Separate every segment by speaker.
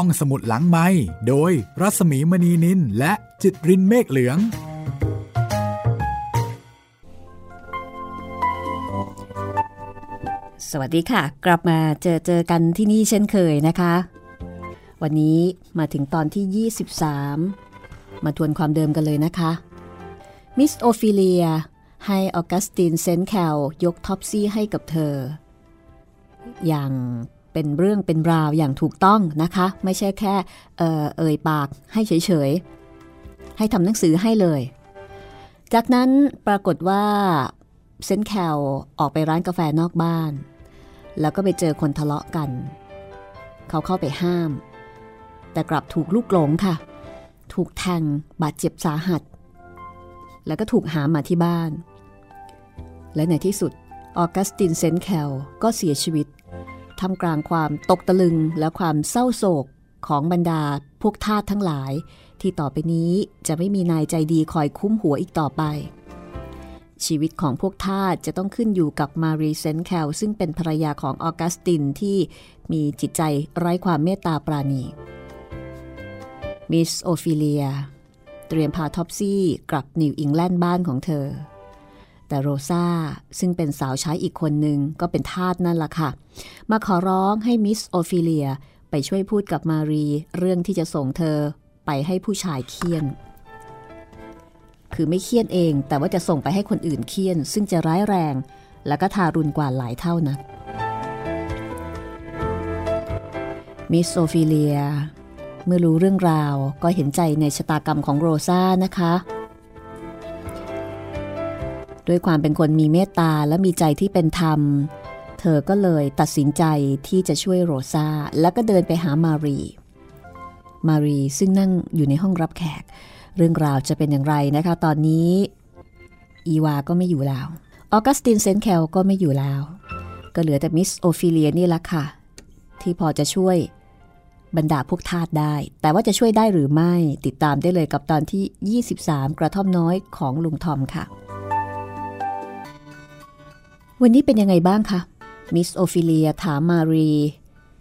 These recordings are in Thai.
Speaker 1: ห้องสมุดหลังไมค์โดยรัศมีมณีนิลและจิตรินเมฆเหลือง
Speaker 2: สวัสดีค่ะ กลับมาเจอเจอกันที่นี่เช่นเคยนะคะ วันนี้มาถึงตอนที่ 23 มาทวนความเดิมกันเลยนะคะมิสโอฟิเลียให้ออกัสตินเซนแคลยกท็อปซี่ให้กับเธอ อย่าง เป็นเรื่องเป็นราวอย่างถูกต้องนะคะ ไม่ใช่แค่เอ่เอ่ยปากให้เฉยๆ ให้ทำหนังสือให้เลย จากนั้นปรากฏว่าเซนแคลออกไปร้านกาแฟนอกบ้าน แล้วก็ไปเจอคนทะเลาะกัน เขาเข้าไปห้าม แต่กลับถูกลูกหลงค่ะ ถูกแทงบาดเจ็บสาหัส แล้วก็ถูกหามมาที่บ้าน และในที่สุดออกัสตินเซนแคลก็เสียชีวิต ท่ามกลางความตกตะลึงและความเศร้าโศกของบรรดาพวกทาสทั้งหลาย ที่ต่อไปนี้จะไม่มีนายใจดีคอยคุ้มหัวอีกต่อไป ชีวิตของพวกทาสจะต้องขึ้นอยู่กับมารีเซนแคลซึ่งเป็นภรรยาของออกัสตินที่มีจิตใจไร้ความเมตตาปรานีมิสโอฟิเลีย เตรียมพาท็อปซี่กลับนิวอิงแลนด์บ้านของเธอ แต่โรซาซึ่งเป็นสาวใช้อีกคนหนึ่งก็เป็นทาสนั่นล่ะค่ะ มาขอร้องให้มิสโอฟิเลียไปช่วยพูดกับมารี เรื่องที่จะส่งเธอไปให้ผู้ชายเฆี่ยน คือไม่เฆี่ยนเอง แต่ว่าจะส่งไปให้คนอื่นเฆี่ยน ซึ่งจะร้ายแรง และก็ทารุณกว่าหลายเท่านะมิสโอฟิเลีย เมื่อรู้เรื่องราวก็เห็นใจในชะตากรรมของโรซานะคะ ด้วยความเป็นคนมีเมตตาและมีใจที่เป็นธรรม เธอก็เลยตัดสินใจที่จะช่วยโรซาแล้วก็เดินไปหามารี มารีซึ่งนั่งอยู่ในห้องรับแขก เรื่องราวจะเป็นอย่างไรนะคะ ตอนนี้ อีวาก็ไม่อยู่แล้วออกัสตินเซนแคลก็ไม่อยู่แล้ว ก็เหลือแต่มิสโอฟิเลียนี่ละค่ะ ที่พอจะช่วยบรรดาพวกทาสได้ แต่ว่าจะช่วยได้หรือไม่ติดตามได้เลยกับตอนที่ 23 กระท่อมน้อยของลุงทอมค่ะ วันนี้เป็นยังไงบ้างคะมิสโอฟิเลียถามมารี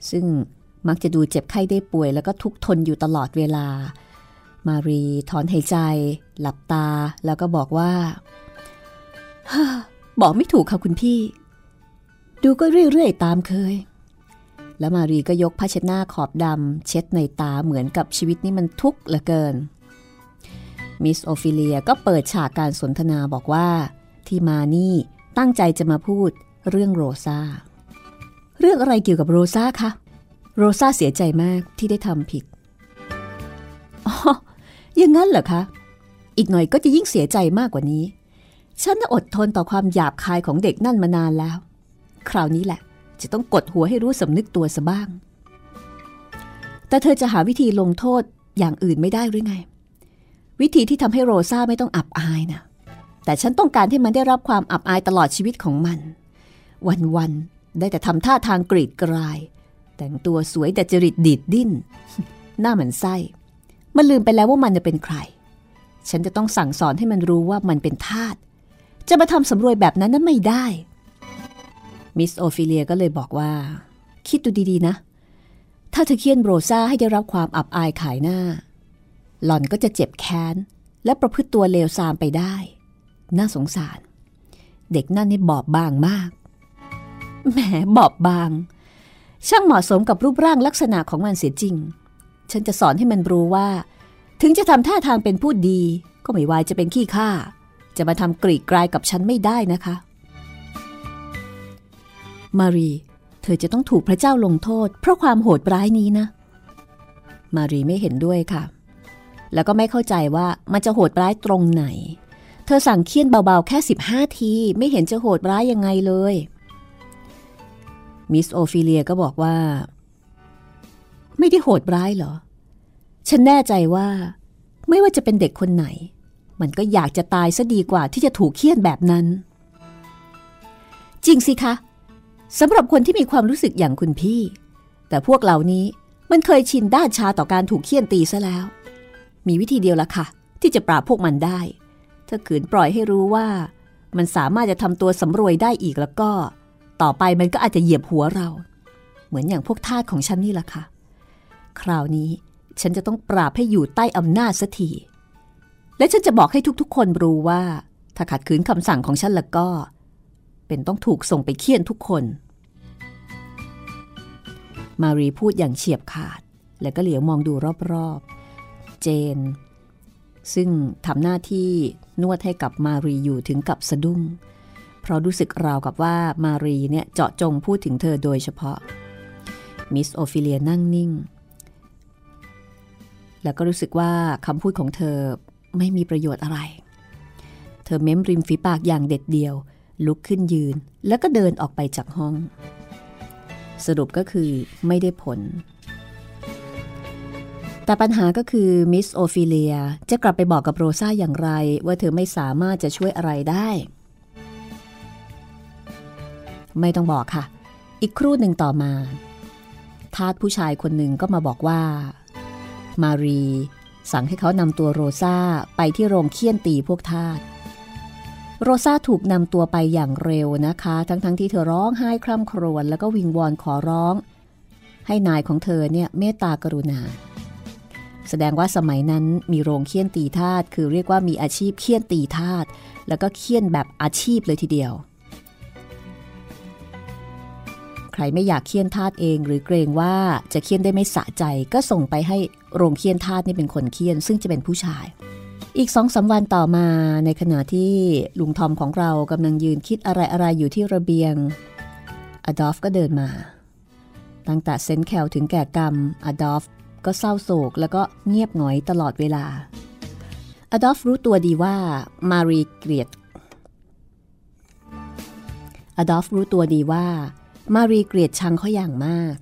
Speaker 2: ซึ่งมักจะดูเจ็บไข้ได้ป่วย แล้วก็ทุกข์ทนอยู่ตลอดเวลา มารีถอนหายใจ หลับตาแล้วก็บอกว่า บอกไม่ถูกค่ะคุณพี่ ดูก็เรื่อยๆตามเคย แล้วมารีก็ยกผ้าเช็ดหน้าขอบดำเช็ดนัยน์ตาเหมือนกับชีวิตนี้มันทุกข์เหลือเกิน มิสโอฟิเลียก็เปิดฉากการสนทนาบอกว่าที่มานี่ ตั้งใจจะมาพูดเรื่องโรซาเรื่องอะไรเกี่ยวกับโรซาคะโรซาเสียใจมากที่ได้ทำผิดอ๋อยังงั้นเหรอคะ อีกหน่อยก็จะยิ่งเสียใจมากกว่านี้ ฉันอดทนต่อความหยาบคายของเด็กนั่นมานานแล้ว คราวนี้แหละ จะต้องกดหัวให้รู้สำนึกตัวซะบ้าง แต่เธอจะหาวิธีลงโทษอย่างอื่นไม่ได้หรือไง วิธีที่ทำให้โรซาไม่ต้องอับอายนะ แต่ฉันต้องการให้มันได้รับความอับอายตลอดชีวิตของมัน วันๆ ได้แต่ทำท่าทางกรีดกราย แต่งตัวสวยแต่จริตดีดดิ้น หน้าเหมือนไส้ มันลืมไปแล้วว่ามันจะเป็นใคร ฉันจะต้องสั่งสอนให้มันรู้ว่ามันเป็นทาส จะมาทำสำรวยแบบนั้นนั้นไม่ได้ มิสโอฟิเลียก็เลยบอกว่า คิดดูดีๆนะ ถ้าเธอเฆี่ยนโรซาให้ได้รับความอับอายขายหน้า หล่อนก็จะเจ็บแค้นและประพฤติตัวเลวทรามไปได้ น่าสงสาร เด็กนั่นนี่บอบบางมาก แหมบอบบาง ช่างเหมาะสมกับรูปร่างลักษณะของมันเสียจริง ฉันจะสอนให้มันรู้ว่า ถึงจะทำท่าทางเป็นผู้ดี ก็ไม่วายจะเป็นขี้ข้าจะมาทำกรีดกลายกับฉันไม่ได้นะคะ มารี เธอจะต้องถูกพระเจ้าลงโทษ เพราะความโหดร้ายนี้นะ มารีไม่เห็นด้วยค่ะ แล้วก็ไม่เข้าใจว่ามันจะโหดร้ายตรงไหน เธอสั่งเคี่ยนเบาๆ แค่ 15 ที ไม่เห็นจะโหดร้ายยังไงเลย มิสโอฟิเลียก็บอกว่า ไม่ได้โหดร้ายเหรอ ฉันแน่ใจว่า ไม่ว่าจะเป็นเด็กคนไหน มันก็อยากจะตายซะดีกว่าที่จะถูกเคี่ยนแบบนั้น จริงสิคะสำหรับคนที่มีความรู้สึกอย่างคุณพี่ แต่พวกเหล่านี้มันเคยชินด้านชาต่อการถูกเคี่ยนตีซะแล้ว มีวิธีเดียวละค่ะ ที่จะปราบพวกมันได้ ถ้าขืนปล่อยให้รู้ว่า มันสามารถจะทำตัวสำรวยได้อีกแล้วก็ ต่อไปมันก็อาจจะเหยียบหัวเรา เหมือนอย่างพวกทาสของฉันนี่ละค่ะ คราวนี้ฉันจะต้องปราบให้อยู่ใต้อำนาจสักทีและฉันจะบอกให้ทุกๆ คนรู้ว่า ถ้าขัดขืนคำสั่งของฉันแล้วก็ เป็นต้องถูกส่งไปเคี่ยนทุกคน มารีพูดอย่างเฉียบขาด และก็เหลียวมองดูรอบๆ เจน ซึ่งทำหน้าที่ นวดให้กับมารีอยู่ถึงกับสะดุ้ง เพราะรู้สึกราวกับว่ามารีเนี่ยเจาะจงพูดถึงเธอโดยเฉพาะ มิสโอฟิเลียนั่งนิ่ง แล้วก็รู้สึกว่าคำพูดของเธอไม่มีประโยชน์อะไร เธอเม้มริมฝีปากอย่างเด็ดเดียว ลุกขึ้นยืนแล้วก็เดินออกไปจากห้อง สรุปก็คือไม่ได้ผล แต่ปัญหาก็คือมิสโอฟิเลียจะกลับไปบอกกับโรซาอย่างไร ว่าเธอไม่สามารถจะช่วยอะไรได้ ไม่ต้องบอกค่ะ อีกครู่หนึ่งต่อมา ทาสผู้ชายคนหนึ่งก็มาบอกว่า มารี สั่งให้เขานำตัวโรซาไปที่โรงเคี่ยนตีพวกทาสโรซาถูกนำตัวไปอย่างเร็วนะคะ ทั้งๆทที่เธอร้องไห้คร่ำครวญแล้วก็วิงวอนขอร้อง ให้นายของเธอเนี่ยเมตตากรุณา แสดงว่าสมัยนั้นมีโรงเคี่ยนตีทาสคือเรียกว่ามีอาชีพเคี่ยนตีทาสแล้วก็เคี่ยนแบบอาชีพเลยทีเดียว ใครไม่อยากเคี่ยนทาสเอง หรือเกรงว่าจะเคี่ยนได้ไม่สะใจ ก็ส่งไปให้โรงเคี่ยนทาสนี่เป็นคนเคี่ยน ซึ่งจะเป็นผู้ชายอีกสองสาวันต่อมาในขณะที่ลุงทอมของเรากำลังยืนคิดอะไรอะไรอยู่ที่ระเบียง อดอลฟก็เดินมา ตั้งแต่เซนแคลถึงแก่กรรม อดอลฟ ก็เศร้าโศกแล้วก็เงียบหงอยตลอดเวลา อดอลฟรู้ตัวดีว่ามารีเกลียด อดอลฟรู้ตัวดีว่ามารีเกลียดชังเขาอย่างมาก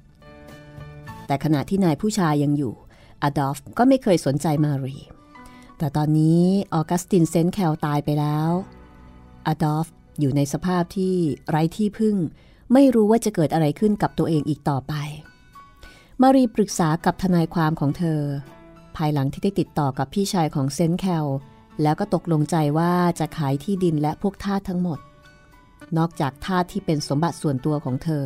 Speaker 2: แต่ขณะที่นายผู้ชายยังอยู่ อดอลฟก็ไม่เคยสนใจมารี แต่ตอนนี้ออกัสตินเซนแคลตายไปแล้ว อดอลฟอยู่ในสภาพที่ไร้ที่พึ่ง ไม่รู้ว่าจะเกิดอะไรขึ้นกับตัวเองอีกต่อไป มารีปรึกษากับทนายความของเธอ ภายหลังที่ได้ติดต่อกับพี่ชายของเซนแคลแล้วก็ตกลงใจว่าจะขายที่ดินและพวกทาสทั้งหมด นอกจากทาสที่เป็นสมบัติส่วนตัวของเธอ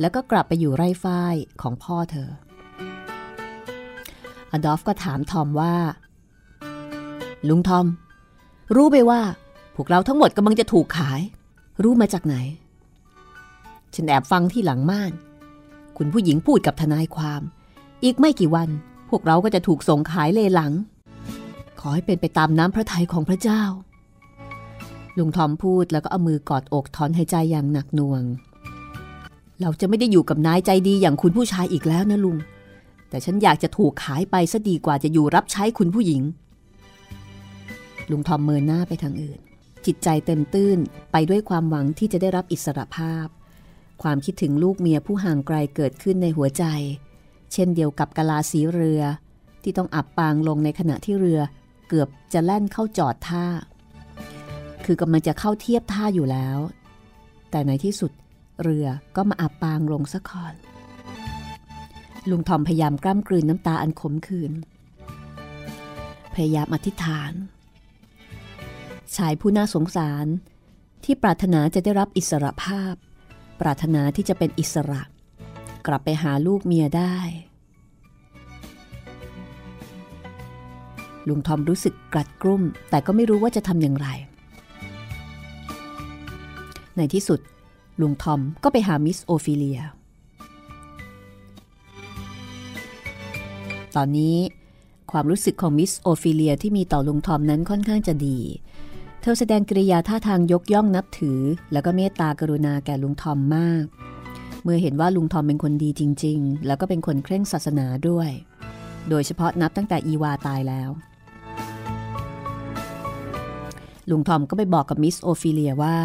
Speaker 2: แล้วก็กลับไปอยู่ไร่ฝ้ายของพ่อเธอ อดอฟก็ถามทอมว่า ลุงทอม รู้ไหมว่า พวกเราทั้งหมดกำลังจะถูกขาย รู้มาจากไหน ฉันแอบฟังที่หลังม่าน คุณผู้หญิงพูดกับทนายความ อีกไม่กี่วัน พวกเราก็จะถูกส่งขายเลหลัง ขอให้เป็นไปตามน้ำพระทัยของพระเจ้า ลุงทอมพูดแล้วก็เอามือกอดอกถอนหายใจอย่างหนักหน่วง เราจะไม่ได้อยู่กับนายใจดีอย่างคุณผู้ชายอีกแล้วนะลุง แต่ฉันอยากจะถูกขายไปซะดีกว่าจะอยู่รับใช้คุณผู้หญิง ลุงทอมเมินหน้าไปทางอื่น จิตใจเต็มตื้นไปด้วยความหวังที่จะได้รับอิสรภาพ ความคิดถึงลูกเมียผู้ห่างไกลเกิดขึ้นในหัวใจ เช่นเดียวกับกะลาสีเรือ ที่ต้องอับปางลงในขณะที่เรือ เกือบจะแล่นเข้าจอดท่า คือกำลังจะเข้าเทียบท่าอยู่แล้ว แต่ในที่สุดเรือก็มาอับปางลงซะก่อน ลุงทอมพยายามกล้ำกลืนน้ำตาอันขมขื่นพยายามอธิษฐาน ชายผู้น่าสงสารที่ปรารถนาจะได้รับอิสรภาพ ปรารถนาที่จะเป็นอิสระ กลับไปหาลูกเมียได้ ลุงทอมรู้สึกกลัดกลุ้ม แต่ก็ไม่รู้ว่าจะทำอย่างไร ในที่สุด ลุงทอมก็ไปหามิสโอฟิเลีย ตอนนี้ความรู้สึกของมิสโอฟิเลียที่มีต่อลุงทอมนั้นค่อนข้างจะดี เธอแสดงกิริยาท่าทางยกย่องนับถือ แล้วก็เมตตากรุณาแก่ลุงทอมมาก เมื่อเห็นว่าลุงทอมเป็นคนดีจริง ๆ แล้วก็เป็นคนเคร่งศาสนาด้วย โดยเฉพาะนับตั้งแต่อีวาตายแล้ว ลุงทอมก็ไปบอกกับมิสโอฟิเลียว่า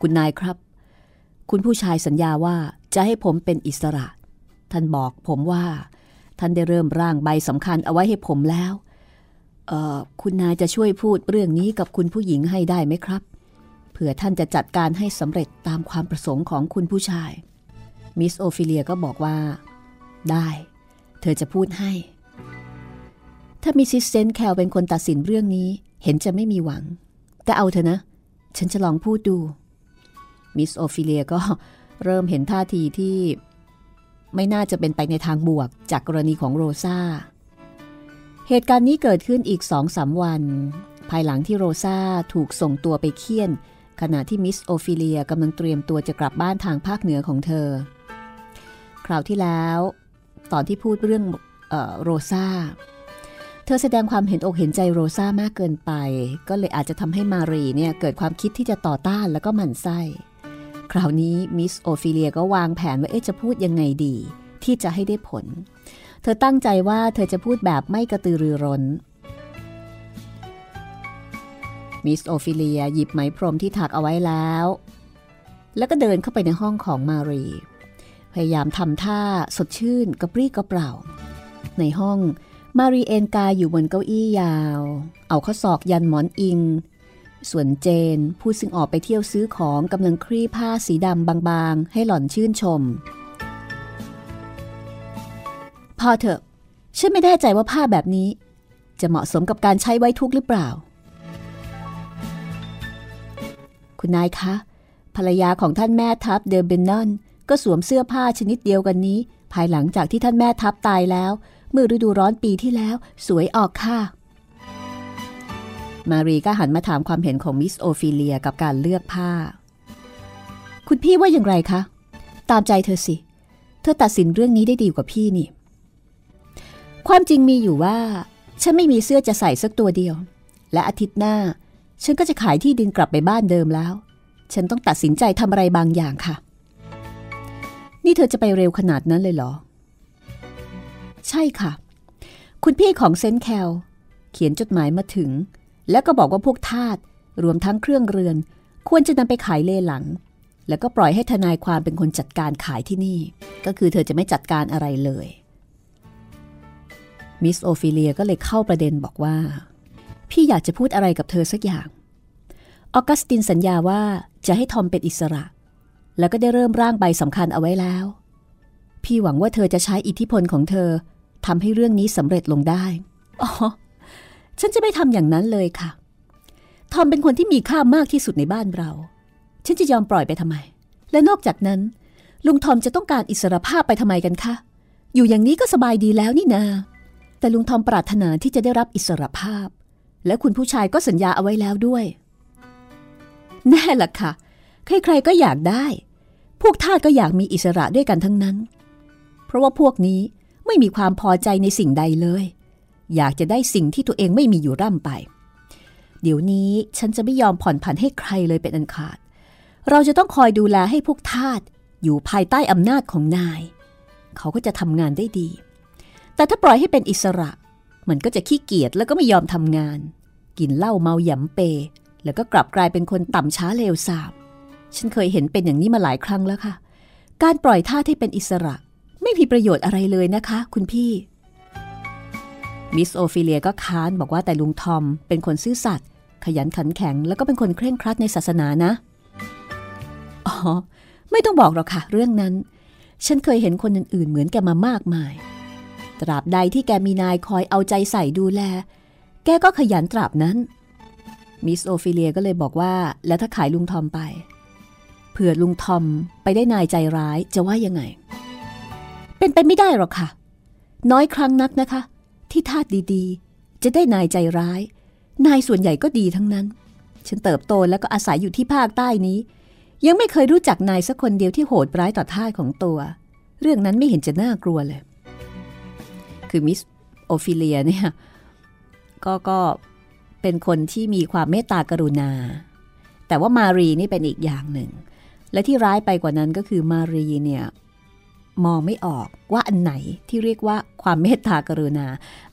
Speaker 2: คุณนายครับ คุณผู้ชายสัญญาว่าจะให้ผมเป็นอิสระ ท่านบอกผมว่า ท่านได้เริ่มร่างใบสำคัญเอาไว้ให้ผมแล้ว คุณนายจะช่วยพูดเรื่องนี้กับคุณผู้หญิงให้ได้ไหมครับ เผื่อท่านจะจัดการให้สำเร็จตามความประสงค์ของคุณผู้ชาย มิสโอฟิเลียก็บอกว่า ได้ เธอจะพูดให้ ถ้ามิสซิสเซนแคลเป็นคนตัดสินเรื่องนี้ เห็นจะไม่มีหวัง แต่เอาเถอะนะ ฉันจะลองพูดดู มิสโอฟิเลียก็เริ่มเห็นท่าทีที่ ไม่น่าจะเป็นไปในทางบวกจากกรณีของโรซา เหตุการณ์นี้เกิดขึ้นอีกสองสามวัน ภายหลังที่โรซาถูกส่งตัวไปเฆี่ยน ขณะที่มิสโอฟิเลียกำลังเตรียมตัวจะกลับบ้านทางภาคเหนือของเธอ คราวที่แล้ว ตอนที่พูดเรื่องออโรซาเธอแสดงความเห็นอกเห็นใจโรซามากเกินไป ก็เลยอาจจะทำให้มารีเนี่ยเกิดความคิดที่จะต่อต้านแล้วก็หมั่นไส้ คราวนี้มิสโอฟิเลียก็วางแผนว่าเอ๊ะจะพูดยังไงดี ที่จะให้ได้ผล เธอตั้งใจว่าเธอจะพูดแบบไม่กระตือรือร้น มิสโอฟิเลียหยิบไหมพรมที่ถักเอาไว้แล้ว แล้วก็เดินเข้าไปในห้องของมารี พยายามทำท่าสดชื่นกระปรี้กระเปร่า ในห้องมารีเอนกายอยู่บนเก้าอี้ยาว เอาข้อศอกยันหมอนอิง ส่วนเจนผู้ซึ่งออกไปเที่ยวซื้อของกำลังคลี่ผ้าสีดำบางๆ ให้หล่อนชื่นชม พอเถอะ ฉันไม่แน่ใจว่าผ้าแบบนี้ จะเหมาะสมกับการใช้ไว้ทุกข์หรือเปล่า คุณนายคะ ภรรยาของท่านแม่ทัพเดอเบนนอนก็สวมเสื้อผ้าชนิดเดียวกันนี้ ภายหลังจากที่ท่านแม่ทัพตายแล้ว เมื่อฤดูร้อนปีที่แล้ว สวยออกค่ะ มารีก็หันมาถามความเห็นของมิสโอฟิเลียกับการเลือกผ้า คุณพี่ว่าอย่างไรคะ ตามใจเธอสิ เธอตัดสินเรื่องนี้ได้ดีกว่าพี่นี่ ความจริงมีอยู่ว่า ฉันไม่มีเสื้อจะใส่สักตัวเดียว และอาทิตย์หน้า ฉันก็จะขายที่ดินกลับไปบ้านเดิมแล้ว ฉันต้องตัดสินใจทำอะไรบางอย่างค่ะ นี่เธอจะไปเร็วขนาดนั้นเลยเหรอ ใช่ค่ะ คุณพี่ของเซนแคลเขียนจดหมายมาถึง แล้วก็บอกว่าพวกทาสรวมทั้งเครื่องเรือน ควรจะนำไปขายเลหลัง แล้วก็ปล่อยให้ทนายความเป็นคนจัดการขายที่นี่ ก็คือเธอจะไม่จัดการอะไรเลย มิสโอฟิเลียก็เลยเข้าประเด็นบอกว่า พี่อยากจะพูดอะไรกับเธอสักอย่างออกัสตินสัญญาว่าจะให้ทอมเป็นอิสระ แล้วก็ได้เริ่มร่างใบสำคัญเอาไว้แล้ว พี่หวังว่าเธอจะใช้อิทธิพลของเธอทำให้เรื่องนี้สำเร็จลงได้ อ๋อ ฉันจะไม่ทำอย่างนั้นเลยค่ะ ทอมเป็นคนที่มีค่ามากที่สุดในบ้านเรา ฉันจะยอมปล่อยไปทำไม และนอกจากนั้น ลุงทอมจะต้องการอิสรภาพไปทำไมกันคะ อยู่อย่างนี้ก็สบายดีแล้วนี่นา แต่ลุงทอมปรารถนาที่จะได้รับอิสรภาพ และคุณผู้ชายก็สัญญาเอาไว้แล้วด้วย แน่ล่ะค่ะ ใครๆก็อยากได้ พวกทาสก็อยากมีอิสระด้วยกันทั้งนั้น เพราะว่าพวกนี้ไม่มีความพอใจในสิ่งใดเลย อยากจะได้สิ่งที่ตัวเองไม่มีอยู่ร่ำไป เดี๋ยวนี้ฉันจะไม่ยอมผ่อนผันให้ใครเลยเป็นอันขาด เราจะต้องคอยดูแลให้พวกทาสอยู่ภายใต้อำนาจของนาย เขาก็จะทำงานได้ดี แต่ถ้าปล่อยให้เป็นอิสระ มันก็จะขี้เกียจแล้วก็ไม่ยอมทำงาน กินเหล้าเมาหยำเป แล้วก็กลับกลายเป็นคนต่ำช้าเลวทราม ฉันเคยเห็นเป็นอย่างนี้มาหลายครั้งแล้วค่ะ การปล่อยท่าให้เป็นอิสระ ไม่มีประโยชน์อะไรเลยนะคะ คุณพี่ มิสโอฟิเลียก็ค้านบอกว่าแต่ลุงทอม เป็นคนซื่อสัตย์ขยันขันแข็ง แล้วก็เป็นคนเคร่งครัดในศาสนานะ อ๋อ ไม่ต้องบอกหรอกค่ะ เรื่องนั้น ฉันเคยเห็นคนอื่นๆเหมือนแกมามากมาย ตราบใดที่แกมีนายคอยเอาใจใส่ดูแล แกก็ขยันตราบนั้น มิสโอฟิเลียก็เลยบอกว่า แล้วถ้าขายลุงทอมไป เผื่อลุงทอมไปได้นายใจร้ายจะว่ายังไง เป็นไปไม่ได้หรอกค่ะ น้อยครั้งนักนะคะ ที่ทาสดีๆ จะได้นายใจร้าย นายส่วนใหญ่ก็ดีทั้งนั้น ฉันเติบโตแล้วก็อาศัยอยู่ที่ภาคใต้นี้ ยังไม่เคยรู้จักนายสักคนเดียวที่โหดร้ายต่อทาสของตัว เรื่องนั้นไม่เห็นจะน่ากลัวเลย คือมิสโอฟิเลียเนี่ยก็ก็เป็นคนที่มีความเมตตากรุณา แต่ว่ามารีนี่เป็นอีกอย่างหนึ่ง และที่ร้ายไปกว่านั้นก็คือมารีเนี่ยมองไม่ออกว่าอันไหนที่เรียกว่าความเมตตากรุณา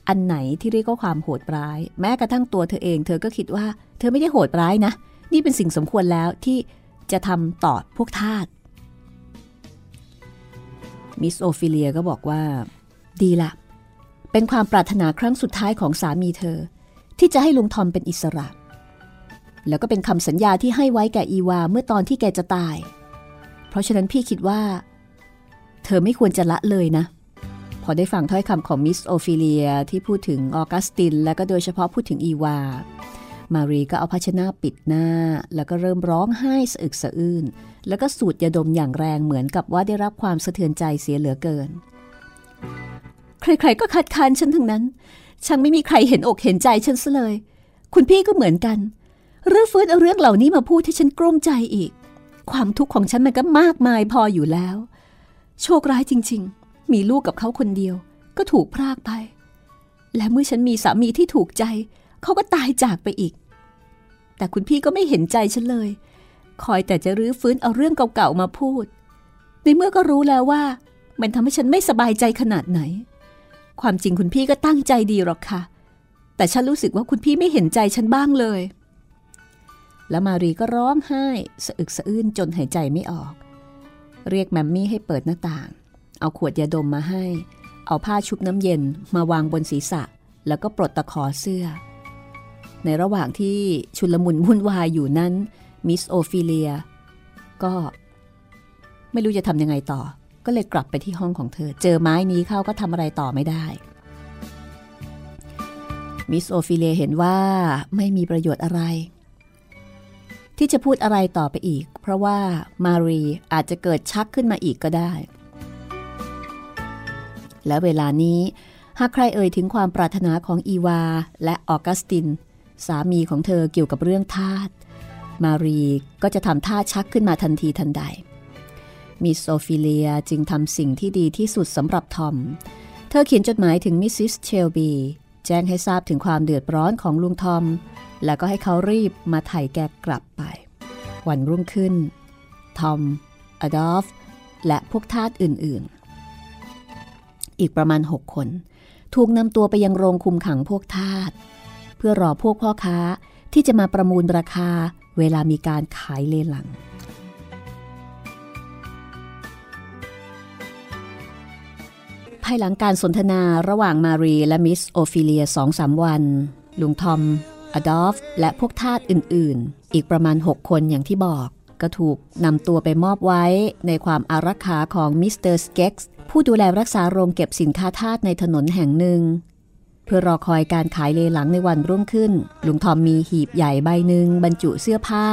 Speaker 2: อันไหนที่เรียกว่าความโหดร้าย แม้กระทั่งตัวเธอเอง เธอก็คิดว่า เธอไม่ได้โหดร้ายนะ นี่เป็นสิ่งสมควรแล้วที่จะทำต่อพวกทาสมิสโอฟิเลียก็บอกว่า ดีละ เป็นความปรารถนาครั้งสุดท้ายของสามีเธอ ที่จะให้ลุงทอมเป็นอิสระ แล้วก็เป็นคำสัญญาที่ให้ไว้แก่อีวาเมื่อตอนที่แกจะตาย เพราะฉะนั้นพี่คิดว่า เธอไม่ควรจะละเลยนะ พอได้ฟังถ้อยคำของมิสโอฟิเลียที่พูดถึงออกัสติน และก็โดยเฉพาะพูดถึงอีวา มารีก็เอาภาชนะปิดหน้า แล้วก็เริ่มร้องไห้สะอึกสะอื้นแล้วก็สูดยาดมอย่างแรงเหมือนกับว่าได้รับความสะเทือนใจเสียเหลือเกิน ใครๆก็คัดค้านฉันทั้งนั้น ช่างไม่มีใครเห็นอกเห็นใจฉันซะเลย คุณพี่ก็เหมือนกัน เรื่องฟื้นเอาเรื่องเหล่านี้มาพูดให้ฉันกลุ้มใจอีก ความทุกข์ของฉันมันก็มากมายพออยู่แล้ว โชคร้ายจริง ๆ มีลูกกับเขาคนเดียว ก็ถูกพรากไป และเมื่อฉันมีสามีที่ถูกใจ เขาก็ตายจากไปอีก แต่คุณพี่ก็ไม่เห็นใจฉันเลย คอยแต่จะรื้อฟื้นเอาเรื่องเก่าๆมาพูด ในเมื่อก็รู้แล้วว่า มันทำให้ฉันไม่สบายใจขนาดไหน ความจริงคุณพี่ก็ตั้งใจดีหรอกค่ะ แต่ฉันรู้สึกว่าคุณพี่ไม่เห็นใจฉันบ้างเลย แล้วมารีก็ร้องไห้สะอึกสะอื้นจนหายใจไม่ออก เรียกแมมมี่ให้เปิดหน้าต่าง เอาขวดยาดมมาให้ เอาผ้าชุบน้ำเย็นมาวางบนศีรษะ แล้วก็ปลดตะขอเสื้อ ในระหว่างที่ชุลมุนวุ่นวายอยู่นั้นมิสโอฟิเลีย ก็ ไม่รู้จะทำยังไงต่อ ก็เลยกลับไปที่ห้องของเธอ เจอไม้นี้เข้าก็ทำอะไรต่อไม่ได้ มิสโอฟิเลเห็นว่าไม่มีประโยชน์อะไร ที่จะพูดอะไรต่อไปอีก เพราะว่ามารีอาจจะเกิดชักขึ้นมาอีกก็ได้ และเวลานี้หากใครเอ่ยถึงความปรารถนาของอีวา และออกัสติน สามีของเธอเกี่ยวกับเรื่องทาสมารีก็จะทำท่าชักขึ้นมาทันทีทันใด มิสโอฟิเลียจึงทำสิ่งที่ดีที่สุดสำหรับทอม เธอเขียนจดหมายถึงมิสซิสเชลบีแจ้งให้ทราบถึงความเดือดร้อนของลุงทอม แล้วก็ให้เขารีบมาไถ่แกกลับไป วันรุ่งขึ้น ทอม อดอล์ฟ และพวกทาสอื่นๆ อีกประมาณหกคน ถูกนำตัวไปยังโรงคุมขังพวกทาส เพื่อรอพวกพ่อค้าที่จะมาประมูลราคาเวลามีการขายเลหลัง ภายหลังการสนทนาระหว่างมารีและมิสโอฟิเลียสองสามวัน ลุงทอม อดอล์ฟและพวกทาสอื่นๆ อีกประมาณ 6 คนอย่างที่บอก ก็ถูกนำตัวไปมอบไว้ในความอารักขาของมิสเตอร์สเก็กส์ผู้ดูแลรักษาโรงเก็บสินค้าทาสในถนนแห่งหนึ่ง เพื่อรอคอยการขายเลหลังในวันรุ่งขึ้น ลุงทอมมีหีบใหญ่ใบหนึ่งบรรจุเสื้อผ้า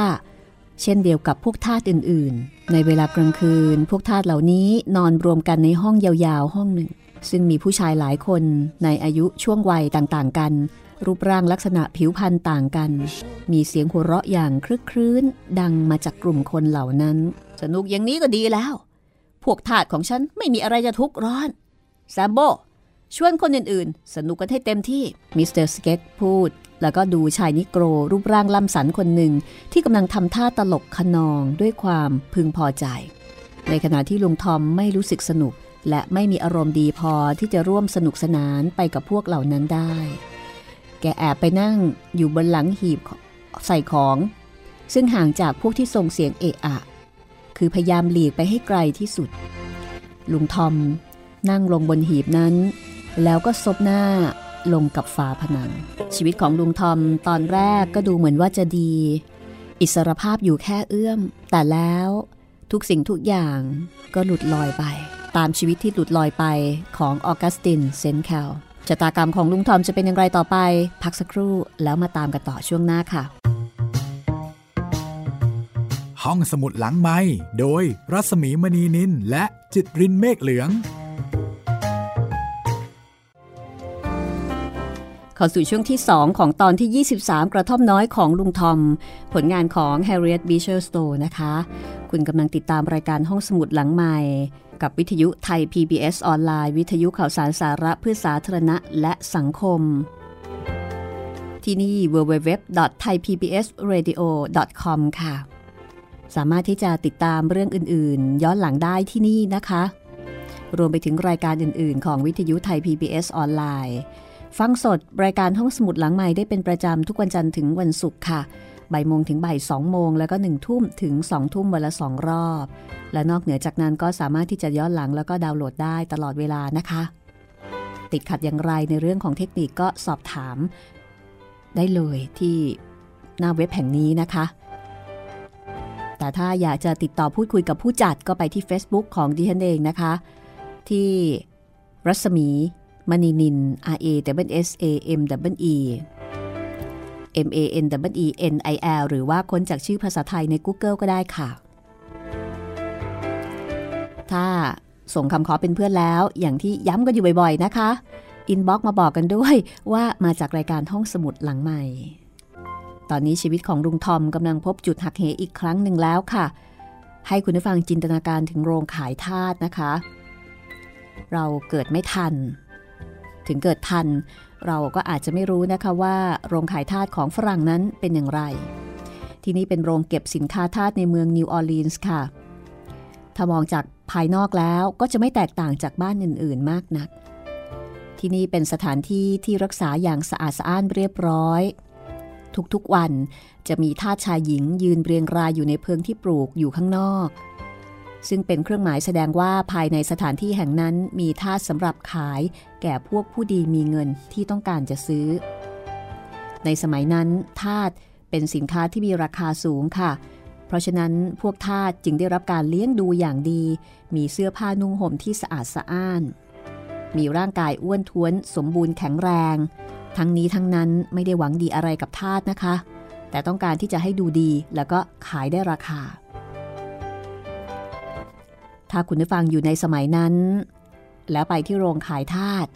Speaker 2: เช่นเดียวกับพวกทาสอื่นๆ ในเวลากลางคืน พวกทาสเหล่านี้นอนรวมกันในห้องยาวๆ ห้องหนึ่ง ซึ่งมีผู้ชายหลายคนในอายุช่วงวัยต่างๆ กัน รูปร่างลักษณะผิวพรรณต่างกัน มีเสียงหัวเราะอย่างคลึกครื้น ดังมาจากกลุ่มคนเหล่านั้น สนุกอย่างนี้ก็ดีแล้ว พวกทาสของฉันไม่มีอะไรจะทุกข์ร้อนแซมโบชวนคนอื่นๆ สนุกกันให้เต็มที่มิสเตอร์สเก็กส์พูด แล้วก็ดูชายนิโกรรูปร่างล่ำสันคนหนึ่งที่กำลังทำท่าตลกคะนองด้วยความพึงพอใจ ในขณะที่ลุงทอมไม่รู้สึกสนุก และไม่มีอารมณ์ดีพอที่จะร่วมสนุกสนานไปกับพวกเหล่านั้นได้ แกแอบไปนั่งอยู่บนหลังหีบใส่ของ ซึ่งห่างจากพวกที่ส่งเสียงเอะอะ คือพยายามหลีกไปให้ไกลที่สุด ลุงทอมนั่งลงบนหีบนั้น แล้วก็ซบหน้า ลงกับฝาผนัง ชีวิตของลุงทอมตอนแรกก็ดูเหมือนว่าจะดี อิสรภาพอยู่แค่เอื้อม แต่แล้วทุกสิ่งทุกอย่างก็หลุดลอยไป ตามชีวิตที่หลุดลอยไปของออกัสตินเซนแคลชะตากรรมของลุงทอมจะเป็นอย่างไรต่อไป พักสักครู่แล้วมาตามกันต่อช่วงหน้าค่ะ
Speaker 1: ห้องสมุดหลังไม้โดยรัสมีมณีนินและจิตรินเมฆเหลือง
Speaker 2: เข้าสู่ช่วงที่ 2 ของตอนที่ 23 กระท่อมน้อยของลุงทอม ผลงานของ Harriet Beecher Stowe นะคะ คุณกำลังติดตามรายการห้องสมุดหลังใหม่ กับวิทยุไทย PBS ออนไลน์ วิทยุข่าวสารสาระเพื่อสาธารณะและสังคม ที่นี่ www.thaipbsradio.com ค่ะ สามารถที่จะติดตามเรื่องอื่น ๆ ย้อนหลังได้ที่นี่นะคะ รวมไปถึงรายการอื่น ๆ ของวิทยุไทย PBS ออนไลน์ ฟังสดรายการห้องสมุดหลังใหม่ได้เป็นประจำทุกวันจันทร์ถึงวันศุกร์ค่ะบ่ายโมงถึงบ่ายสองโมงแล้วก็หนึ่งทุ่มถึงสองทุ่มวันละสองรอบ และนอกเหนือจากนั้นก็สามารถที่จะย้อนหลังแล้วก็ดาวน์โหลดได้ตลอดเวลานะคะ ติดขัดอย่างไรในเรื่องของเทคนิคก็สอบถาม ได้เลยที่หน้าเว็บแห่งนี้นะคะ แต่ถ้าอยากจะติดต่อพูดคุยกับผู้จัดก็ไปที่ Facebook ของดิฉันเองนะคะ ที่รัศมี มณีนิน R A W S A M W E M A N W E N I L หรือว่าค้นจากชื่อภาษาไทยใน Google ก็ได้ค่ะ ถ้าส่งคำขอเป็นเพื่อนแล้ว อย่างที่ย้ำกันอยู่บ่อยๆ นะคะ inbox มาบอกกันด้วยว่ามาจากรายการห้องสมุดหลังใหม่ ตอนนี้ชีวิตของลุงทอมกำลังพบจุดหักเหอีกครั้งหนึ่งแล้วค่ะ ให้คุณผู้ฟังจินตนาการถึงโรงขายทาสนะคะ เราเกิดไม่ทัน ถึงเกิดทัน เราก็อาจจะไม่รู้นะคะว่าโรงขายทาสของฝรั่งนั้นเป็นอย่างไร ที่นี่เป็นโรงเก็บสินค้าทาสในเมืองนิวออร์ลีนส์ค่ะ ถ้ามองจากภายนอกแล้วก็จะไม่แตกต่างจากบ้านอื่น ๆ มากนัก ที่นี่เป็นสถานที่ที่รักษาอย่างสะอาดสะอ้านเรียบร้อย ทุกๆวันจะมีทาสชายหญิงยืนเรียงรายอยู่ในเพิงที่ปลูกอยู่ข้างนอก ซึ่งเป็นเครื่องหมายแสดงว่าภายในสถานที่แห่งนั้นมีทาสสำหรับขายแก่พวกผู้ดีมีเงินที่ต้องการจะซื้อ ในสมัยนั้นทาสเป็นสินค้าที่มีราคาสูงค่ะ เพราะฉะนั้นพวกทาสจึงได้รับการเลี้ยงดูอย่างดี มีเสื้อผ้านุ่งห่มที่สะอาดสะอ้าน มีร่างกายอ้วนท้วนสมบูรณ์แข็งแรง ทั้งนี้ทั้งนั้นไม่ได้หวังดีอะไรกับทาสนะคะ แต่ต้องการที่จะให้ดูดีแล้วก็ขายได้ราคา ถ้าคุณผู้ฟังอยู่ในสมัยนั้น แล้วไปที่โรงขายทาส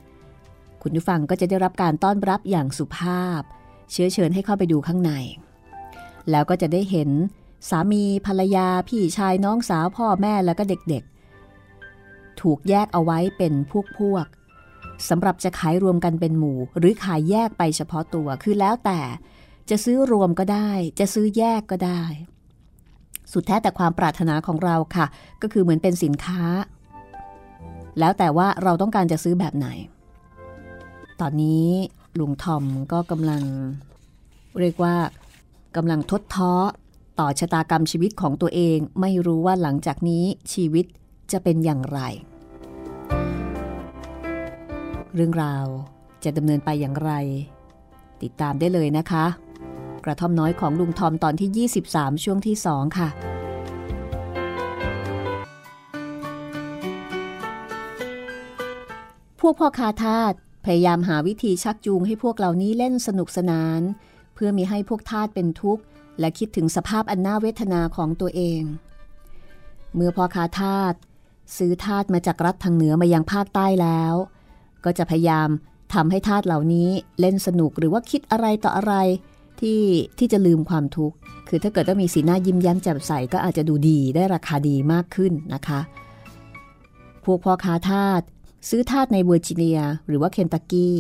Speaker 2: คุณผู้ฟังก็จะได้รับการต้อนรับอย่างสุภาพ เชื้อเชิญให้เข้าไปดูข้างใน แล้วก็จะได้เห็นสามีภรรยาพี่ชายน้องสาวพ่อแม่แล้วก็เด็กๆ ถูกแยกเอาไว้เป็นพวกพวกสำหรับจะขายรวมกันเป็นหมู่ หรือขายแยกไปเฉพาะตัวคือแล้วแต่จะซื้อรวมก็ได้ จะซื้อแยกก็ได้ สุดแท้แต่ความปรารถนาของเราค่ะ ก็คือเหมือนเป็นสินค้า แล้วแต่ว่าเราต้องการจะซื้อแบบไหน ตอนนี้ลุงทอมก็กำลัง เรียกว่ากำลังทดท้อต่อชะตากรรมชีวิตของตัวเองไม่รู้ว่าหลังจากนี้ชีวิตจะเป็นอย่างไร เรื่องราวจะดำเนินไปอย่างไร ติดตามได้เลยนะคะ กระท่อมน้อยของลุงทอมตอนที่ 23 ช่วงที่ 2 ค่ะ พวกพ่อคาทาสพยายามหาวิธีชักจูงให้พวกเหล่านี้เล่นสนุกสนาน เพื่อมีให้พวกทาสเป็นทุกข์ และคิดถึงสภาพอันน่าเวทนาของตัวเอง เมื่อพ่อคาทาสซื้อทาสมาจากรัฐทางเหนือมายังภาคใต้แล้ว ก็จะพยายามทำให้ทาสเหล่านี้เล่นสนุกหรือว่าคิดอะไรต่ออะไร ที่ที่จะลืมความทุกข์ คือถ้าเกิดว่ามีสีหน้ายิ้มแย้มแจ่มใสก็อาจจะดูดีได้ราคาดีมากขึ้นนะคะ พวกพ่อค้าทาสซื้อทาสในเวอร์จิเนีย หรือว่าเคนตักกี้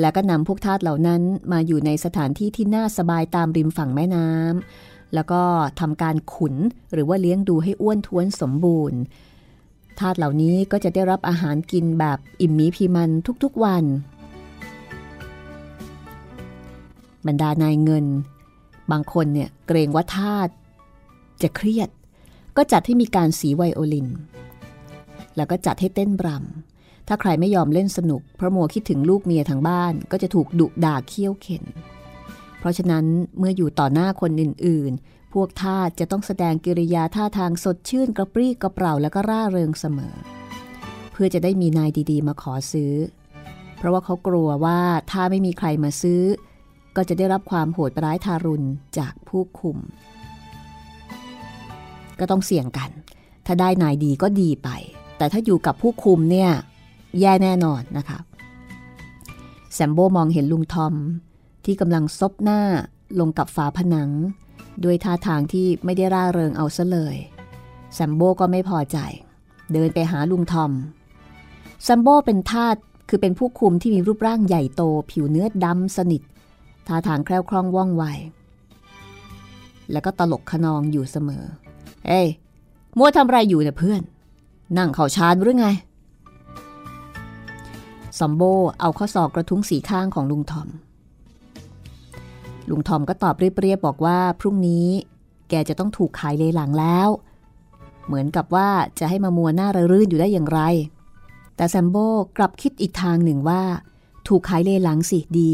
Speaker 2: แล้วก็นำพวกทาสเหล่านั้นมาอยู่ในสถานที่ที่น่าสบายตามริมฝั่งแม่น้ำแล้วก็ทำการขุนหรือว่าเลี้ยงดูให้อ้วนท้วนสมบูรณ์ทาสเหล่านี้ก็จะได้รับอาหารกินแบบอิ่มมีพีมันทุกๆวัน บรรดานายเงิน บางคนเนี่ยเกรงว่าทาสจะเครียด ก็จัดให้มีการสีไวโอลิน แล้วก็จัดให้เต้นบรำถ้าใครไม่ยอมเล่นสนุกเพราะมัวคิดถึงลูกเมียทางบ้าน ก็จะถูกดุด่าเคี้ยวเข็น เพราะฉะนั้นเมื่ออยู่ต่อหน้าคนอื่นๆ พวกทาสจะต้องแสดงกิริยาท่าทางสดชื่นกระปรี้กระเปร่าและก็ร่าเริงเสมอ เพื่อจะได้มีนายดีๆ มาขอซื้อ เพราะว่าเขากลัวว่าถ้าไม่มีใครมาซื้อ ก็จะได้รับความโหดร้ายทารุณจากผู้คุม ก็ต้องเสี่ยงกัน ถ้าได้นายดีก็ดีไป แต่ถ้าอยู่กับผู้คุมเนี่ยแย่แน่นอนนะคะแซมโบมองเห็นลุงทอมที่กำลังซบหน้าลงกับฝาผนัง ด้วยท่าทางที่ไม่ได้ร่าเริงเอาซะเลยแซมโบก็ไม่พอใจ เดินไปหาลุงทอมแซมโบเป็นทาสคือเป็นผู้คุมที่มีรูปร่างใหญ่โต ผิวเนื้อดำสนิท ท่าทางแคล่วคล่องว่องไว แล้วก็ตลกขนองอยู่เสมอ เอ้ยมัวทำไรอยู่เนี่ยเพื่อน นั่งเข่าชานหรือไงซอมโบเอาข้อศอกกระทุ้งสีข้างของลุงทอม ลุงทอมก็ตอบเรียบๆบอกว่าพรุ่งนี้แกจะต้องถูกขายเลหลังแล้ว เหมือนกับว่าจะให้มามัวหน้าระรื่นอยู่ได้อย่างไร แต่แซมโบกลับคิดอีกทางหนึ่งว่า ถูกขายเลหลังสิดี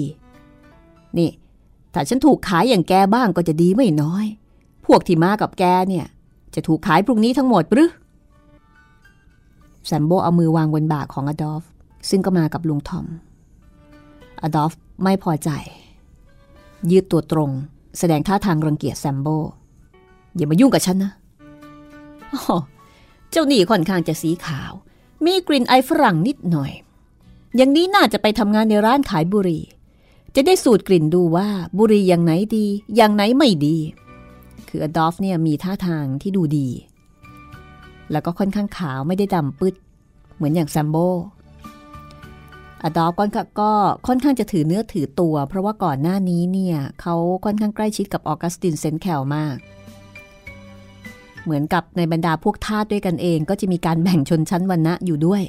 Speaker 2: นี่ ถ้าฉันถูกขายอย่างแกบ้างก็จะดีไม่น้อย พวกที่มากับแกเนี่ย จะถูกขายพรุ่งนี้ทั้งหมดหรือแซมโบเอามือวางบนบ่าของอดอล์ฟซึ่งก็มากับลุงทอม อดอล์ฟไม่พอใจ ยืดตัวตรง แสดงท่าทางรังเกียจแซมโบ อย่ามายุ่งกับฉันนะอ๋อเจ้าหนี่ค่อนข้างจะสีขาว มีกลิ่นไอฝรั่งนิดหน่อย อย่างนี้น่าจะไปทำงานในร้านขายบุหรี่ จะได้สูตรกลิ่นดูว่าบุหรี่อย่างไหนดี อย่างไหนไม่ดี คืออดอล์ฟเนี่ยมีท่าทางที่ดูดี แล้วก็ค่อนข้างขาวไม่ได้ดำปึ๊ดเหมือนอย่างแซมโบอดอล์ฟก็ค่อนข้างจะถือเนื้อถือตัว เพราะว่าก่อนหน้านี้เนี่ยเขาค่อนข้างใกล้ชิดกับออกัสตินเซนแคลมาก เหมือนกับในบรรดาพวกทาสด้วยกันเองก็จะมีการแบ่งชนชั้นวรรณะอยู่ด้วย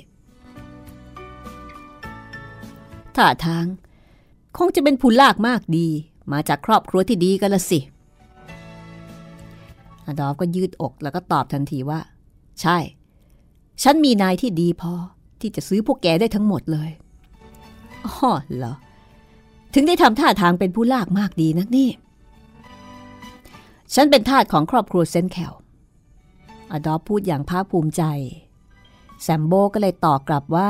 Speaker 2: ท่าทาง คงจะเป็นผู้ลากมากดี มาจากครอบครัวที่ดีกันละสิ อดอฟก็ยืดอกแล้วก็ตอบทันทีว่า ใช่ ฉันมีนายที่ดีพอที่จะซื้อพวกแกได้ทั้งหมดเลยอ๋อเหรอ ถึงได้ทำท่าทางเป็นผู้ลากมากดีนักนี่ ฉันเป็นทาสของครอบครัวเซนแคลอดอฟพูดอย่างภาคภูมิใจ แซมโบก็เลยตอบกลับว่า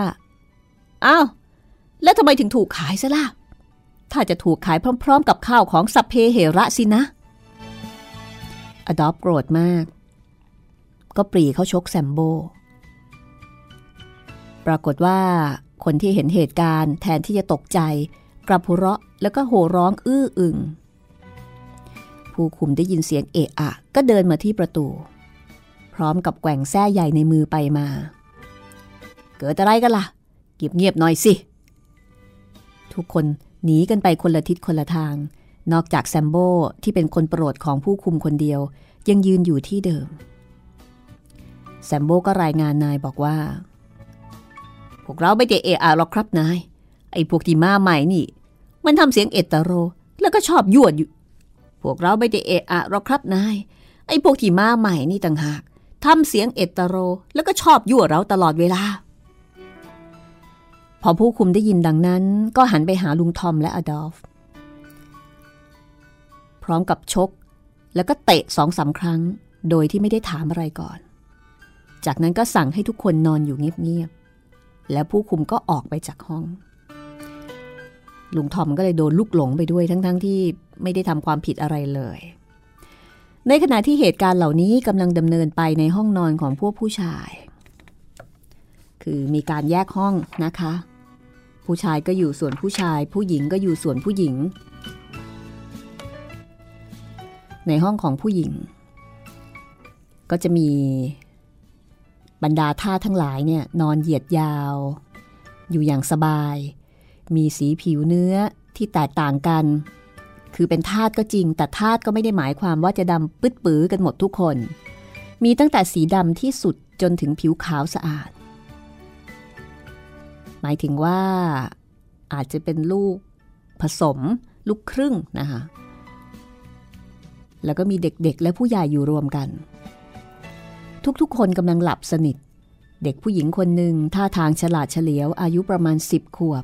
Speaker 2: อ้าว แล้วทำไมถึงถูกขายซะล่ะ ถ้าจะถูกขายพร้อม ๆ กับข้าวของสัพเพเหระสินะ อดอฟโกรธมาก ก็ปรีเขาชกแซมโบ ปรากฏว่าคนที่เห็นเหตุการณ์แทนที่จะตกใจ กลับหัวเราะแล้วก็โห่ร้องอื้ออึง ผู้คุมได้ยินเสียงเอะอะ ก็เดินมาที่ประตู พร้อมกับแกว่งแส้ใหญ่ในมือไปมา เกิดอะไรกันละ่ะเงียบเงียบหน่อยสิ ทุกคน หนีกันไปคนละทิศคนละทาง นอกจากแซมโบที่เป็นคนโปรดของผู้คุมคนเดียว ยังยืนอยู่ที่เดิม แซมโบก็รายงานนายบอกว่า พวกเราไม่ได้เอะอะหรอกครับนาย ไอ้พวกที่มาใหม่นี่ มันทำเสียงเอตโร แล้วก็ชอบยั่วอยู่ พวกเราไม่ได้เอะอะหรอกครับนาย ไอ้พวกที่มาใหม่นี่ต่างหากทำเสียงเอตโร แล้วก็ชอบยั่วเราตลอดเวลา พอผู้คุมได้ยินดังนั้น ก็หันไปหาลุงทอมและอดอล์ฟพร้อมกับชก แล้วก็เตะสองสาครั้ง โดยที่ไม่ได้ถามอะไรก่อน จากนั้นก็สั่งให้ทุกคนนอนอยู่เงียบๆแล้วผู้คุมก็ออกไปจากห้อง ลุงทอมก็เลยโดนลูกหลงไปด้วยทั้งๆทที่ไม่ได้ทำความผิดอะไรเลย ในขณะที่เหตุการณ์เหล่านี้กำลังดำเนินไปในห้องนอนของพวกผู้ชาย คือมีการแยกห้องนะคะ ผู้ชายก็อยู่ส่วนผู้ชาย ผู้หญิงก็อยู่ส่วนผู้หญิง ในห้องของผู้หญิง ก็จะมีบรรดาท่าทั้งหลายเนี่ยนอนเหยียดยาว อยู่อย่างสบาย มีสีผิวเนื้อที่แตกต่างกัน คือเป็นธาตก็จริง แต่ธาตก็ไม่ได้หมายความว่าจะดำปึ๊ดปื้อกันหมดทุกคน มีตั้งแต่สีดำที่สุดจนถึงผิวขาวสะอาด หมายถึงว่าอาจจะเป็นลูกผสมลูกครึ่งนะคะแล้วก็มีเด็กๆ และผู้ใหญ่อยู่รวมกัน ทุกๆ คนกำลังหลับสนิท เด็กผู้หญิงคนหนึ่งท่าทางฉลาดเฉลียวอายุประมาณสิบขวบ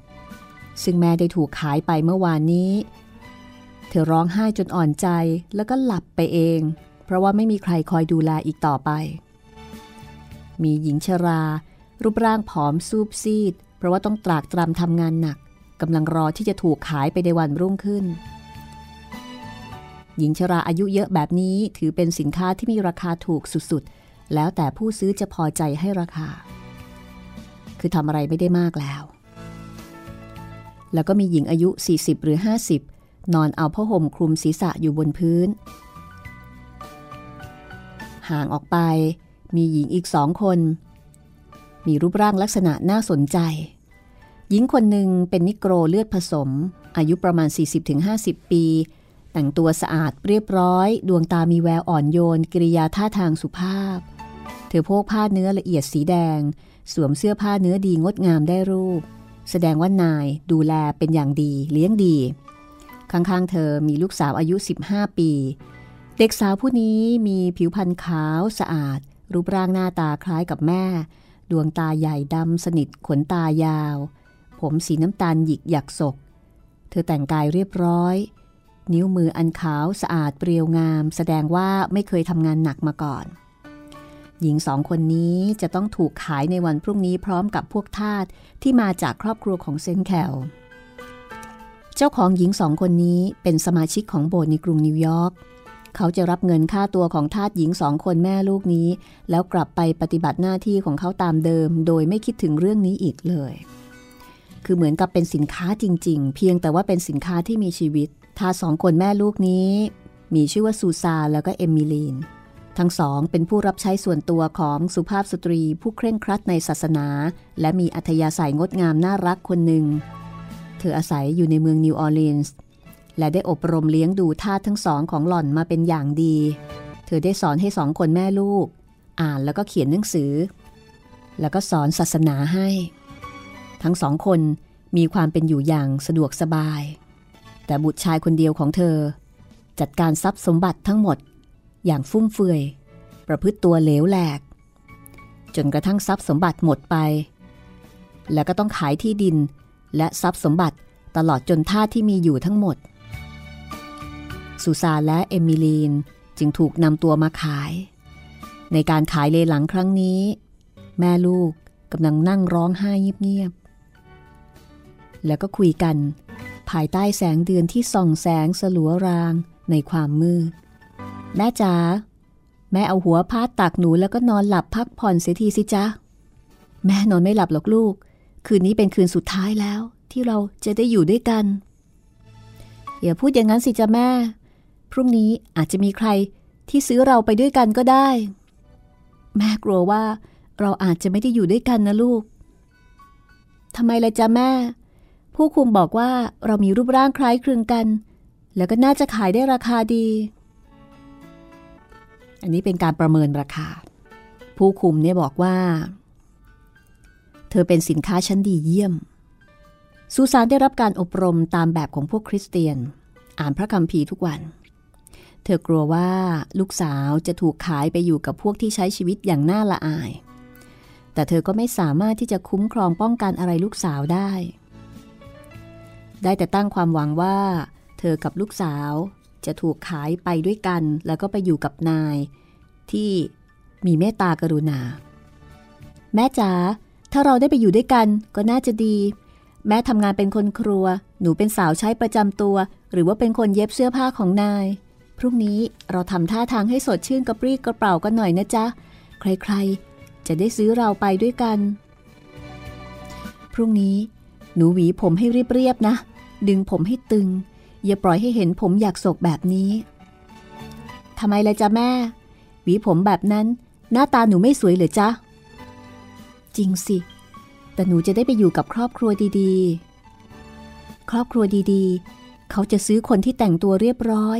Speaker 2: ซึ่งแม่ได้ถูกขายไปเมื่อวานนี้ เธอร้องไห้จนอ่อนใจแล้วก็หลับไปเอง เพราะว่าไม่มีใครคอยดูแลอีกต่อไป มีหญิงชรา รูปร่างผอมซูบซีด ราะว่าต้องตรากตรำทำงานหนักกำลังรอที่จะถูกขายไปในวันรุ่งขึ้น หญิงชราอายุเยอะแบบนี้ถือเป็นสินค้าที่มีราคาถูกสุดๆ แล้วแต่ผู้ซื้อจะพอใจให้ราคา คือทำอะไรไม่ได้มากแล้ว แล้วก็มีหญิงอายุ 40 หรือ 50 นอนเอาผ้าห่มคลุมศีรษะอยู่บนพื้น ห่างออกไปมีหญิงอีกสองคน มีรูปร่างลักษณะน่าสนใจ หญิงคนหนึ่งเป็นนิโกรเลือดผสม อายุประมาณ 40-50 ปี แต่งตัวสะอาดเรียบร้อย ดวงตามีแววอ่อนโยน กิริยาท่าทางสุภาพ เธอโพกผ้าเนื้อละเอียดสีแดง สวมเสื้อผ้าเนื้อดีงดงามได้รูป แสดงว่านายดูแลเป็นอย่างดี เลี้ยงดี ข้างๆเธอมีลูกสาวอายุ 15 ปี เด็กสาวผู้นี้มีผิวพรรณขาวสะอาด รูปร่างหน้าตาคล้ายกับแม่ ดวงตาใหญ่ดำสนิทขนตายาว ผมสีน้ำตาลหยิกหยักศก เธอแต่งกายเรียบร้อย นิ้วมืออันขาวสะอาดเปรียวงาม แสดงว่าไม่เคยทำงานหนักมาก่อน หญิงสองคนนี้จะต้องถูกขายในวันพรุ่งนี้พร้อมกับพวกทาสที่มาจากครอบครัวของเซนแคลเจ้าของหญิงสองคนนี้เป็นสมาชิกของโบสถ์ในกรุงนิวยอร์ก เขาจะรับเงินค่าตัวของทาสหญิงสองคนแม่ลูกนี้ แล้วกลับไปปฏิบัติหน้าที่ของเขาตามเดิม โดยไม่คิดถึงเรื่องนี้อีกเลย คือเหมือนกับเป็นสินค้าจริง ๆ เพียงแต่ว่าเป็นสินค้าที่มีชีวิต ทาสสองคนแม่ลูกนี้ มีชื่อว่าซูซาแล้วก็เอมิลีน ทั้งสองเป็นผู้รับใช้ส่วนตัวของสุภาพสตรี ผู้เคร่งครัดในศาสนา และมีอัธยาศัยงดงามน่ารักคนหนึ่งเธออาศัยอยู่ในเมืองนิวออร์ลีนส์ และได้อบรมเลี้ยงดูทาสทั้งสองของหล่อนมาเป็นอย่างดี เธอได้สอนให้สองคนแม่ลูก อ่านแล้วก็เขียนหนังสือ แล้วก็สอนศาสนาให้ ทั้งสองคนมีความเป็นอยู่อย่างสะดวกสบาย แต่บุตรชายคนเดียวของเธอ จัดการทรัพย์สมบัติทั้งหมด อย่างฟุ่มเฟือย ประพฤติตัวเหลวแหลก จนกระทั่งทรัพย์สมบัติหมดไป แล้วก็ต้องขายที่ดินและทรัพย์สมบัติตลอดจนท่าที่มีอยู่ทั้งหมด สุซาและเอมิลีนจึงถูกนำตัวมาขาย ในการขายเลหลังครั้งนี้ แม่ลูกกำลังนั่งร้องไห้เงียบๆแล้วก็คุยกัน ภายใต้แสงเดือนที่ส่องแสงสลัวรางในความมืด แม่จ๋าแม่เอาหัวพาดตักหนูแล้วก็นอนหลับพักผ่อนเสียทีสิจ๊ะ แม่นอนไม่หลับหรอกลูก คืนนี้เป็นคืนสุดท้ายแล้ว ที่เราจะได้อยู่ด้วยกัน อย่าพูดอย่างนั้นสิจ๊ะแม่ พรุ่งนี้อาจจะมีใครที่ซื้อเราไปด้วยกันก็ได้ แม่กลัวว่าเราอาจจะไม่ได้อยู่ด้วยกันนะลูกทำไมล่ะจ๊ะแม่ ผู้คุมบอกว่าเรามีรูปร่างคล้ายคลึงกัน แล้วก็น่าจะขายได้ราคาดี อันนี้เป็นการประเมินราคา ผู้คุมเนี่ยบอกว่า เธอเป็นสินค้าชั้นดีเยี่ยม ซูซานได้รับการอบรมตามแบบของพวกคริสเตียน อ่านพระคัมภีร์ทุกวัน เธอกลัวว่าลูกสาวจะถูกขายไปอยู่กับพวกที่ใช้ชีวิตอย่างน่าละอาย แต่เธอก็ไม่สามารถที่จะคุ้มครองป้องกันอะไรลูกสาวได้ ได้แต่ตั้งความหวังว่า เธอกับลูกสาวจะถูกขายไปด้วยกัน แล้วก็ไปอยู่กับนาย ที่มีเมตตากรุณา แม่จ๋าถ้าเราได้ไปอยู่ด้วยกันก็น่าจะดี แม่ทำงานเป็นคนครัว หนูเป็นสาวใช้ประจำตัว หรือว่าเป็นคนเย็บเสื้อผ้าของนาย พรุ่งนี้เราทำท่าทางให้สดชื่นกระปรี้กระเป๋ากันหน่อยนะจ๊ะ ใครๆ จะได้ซื้อเราไปด้วยกัน พรุ่งนี้ หนูหวีผมให้เรียบๆนะ ดึงผมให้ตึง อย่าปล่อยให้เห็นผมอยากโศกแบบนี้ทำไมล่ะจ๊ะแม่ หวีผมแบบนั้น หน้าตาหนูไม่สวยเหรอจ๊ะ จริงสิ แต่หนูจะได้ไปอยู่กับครอบครัวดีๆ ครอบครัวดีๆ เขาจะซื้อคนที่แต่งตัวเรียบร้อย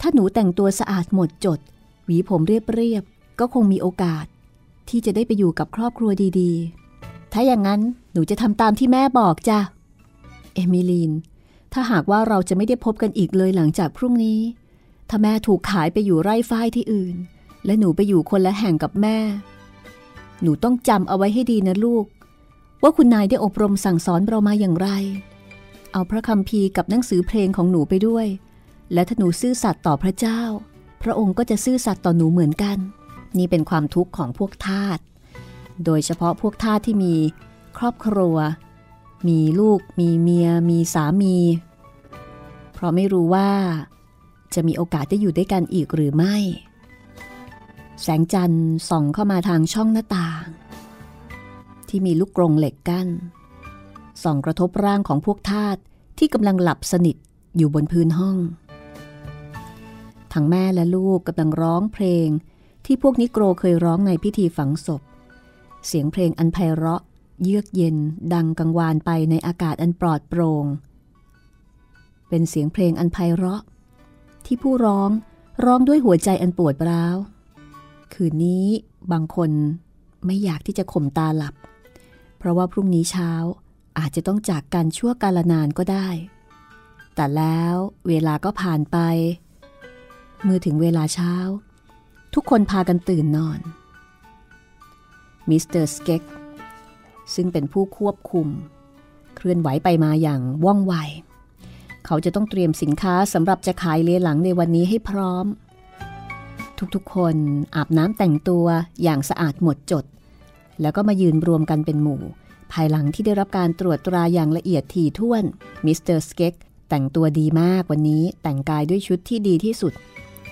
Speaker 2: ถ้าหนูแต่งตัวสะอาดหมดจด หวีผมเรียบๆ ก็คงมีโอกาส ที่จะได้ไปอยู่กับครอบครัวดีๆ ถ้าอย่างนั้นหนูจะทำตามที่แม่บอกจ้ะ เอมิลีน ถ้าหากว่าเราจะไม่ได้พบกันอีกเลยหลังจากพรุ่งนี้ ถ้าแม่ถูกขายไปอยู่ไร่ฝ้ายที่อื่น และหนูไปอยู่คนละแห่งกับแม่ หนูต้องจำเอาไว้ให้ดีนะลูก ว่าคุณนายได้อบรมสั่งสอนเรามาอย่างไร เอาพระคำพีกับหนังสือเพลงของหนูไปด้วย และถ้าหนูซื่อสัตย์ต่อพระเจ้า พระองค์ก็จะซื่อสัตย์ต่อหนูเหมือนกัน นี่เป็นความทุกข์ของพวกทาสโดยเฉพาะพวกทาสที่มีครอบครัว มีลูก มีเมีย มีสามี เพราะไม่รู้ว่า จะมีโอกาสได้อยู่ด้วยกันอีกหรือไม่ แสงจันทร์ส่องเข้ามาทางช่องหน้าต่าง ที่มีลูกกรงเหล็กกัน้นส่องกระทบร่างของพวกทาสที่กำลังหลับสนิทอยู่บนพื้นห้อง ทั้งแม่และลูกกำลังร้องเพลง ที่พวกนิโกรเคยร้องในพิธีฝังศพ เสียงเพลงอันไพเราะ เยือกเย็น ดังกังวานไปในอากาศอันปลอดโปรง่งเป็นเสียงเพลงอันไพเราะ ที่ผู้ร้องร้องด้วยหัวใจอันปวดร้าว คืนนี้บางคนไม่อยากที่จะข่มตาหลับ เพราะว่าพรุ่งนี้เช้าอาจจะต้องจากกันชั่วกาลนานก็ได้ แต่แล้วเวลาก็ผ่านไป เมื่อถึงเวลาเช้า ทุกคนพากันตื่นนอน มิสเตอร์สเก็กส์ซึ่งเป็นผู้ควบคุม เคลื่อนไหวไปมาอย่างว่องไว เขาจะต้องเตรียมสินค้าสำหรับจะขายเลหลังในวันนี้ให้พร้อม ทุกๆคนอาบน้ำแต่งตัวอย่างสะอาดหมดจด แล้วก็มายืนรวมกันเป็นหมู่ ภายหลังที่ได้รับการตรวจตราอย่างละเอียดถี่ถ้วนมิสเตอร์สเก็กแต่งตัวดีมากวันนี้แต่งกายด้วยชุดที่ดีที่สุด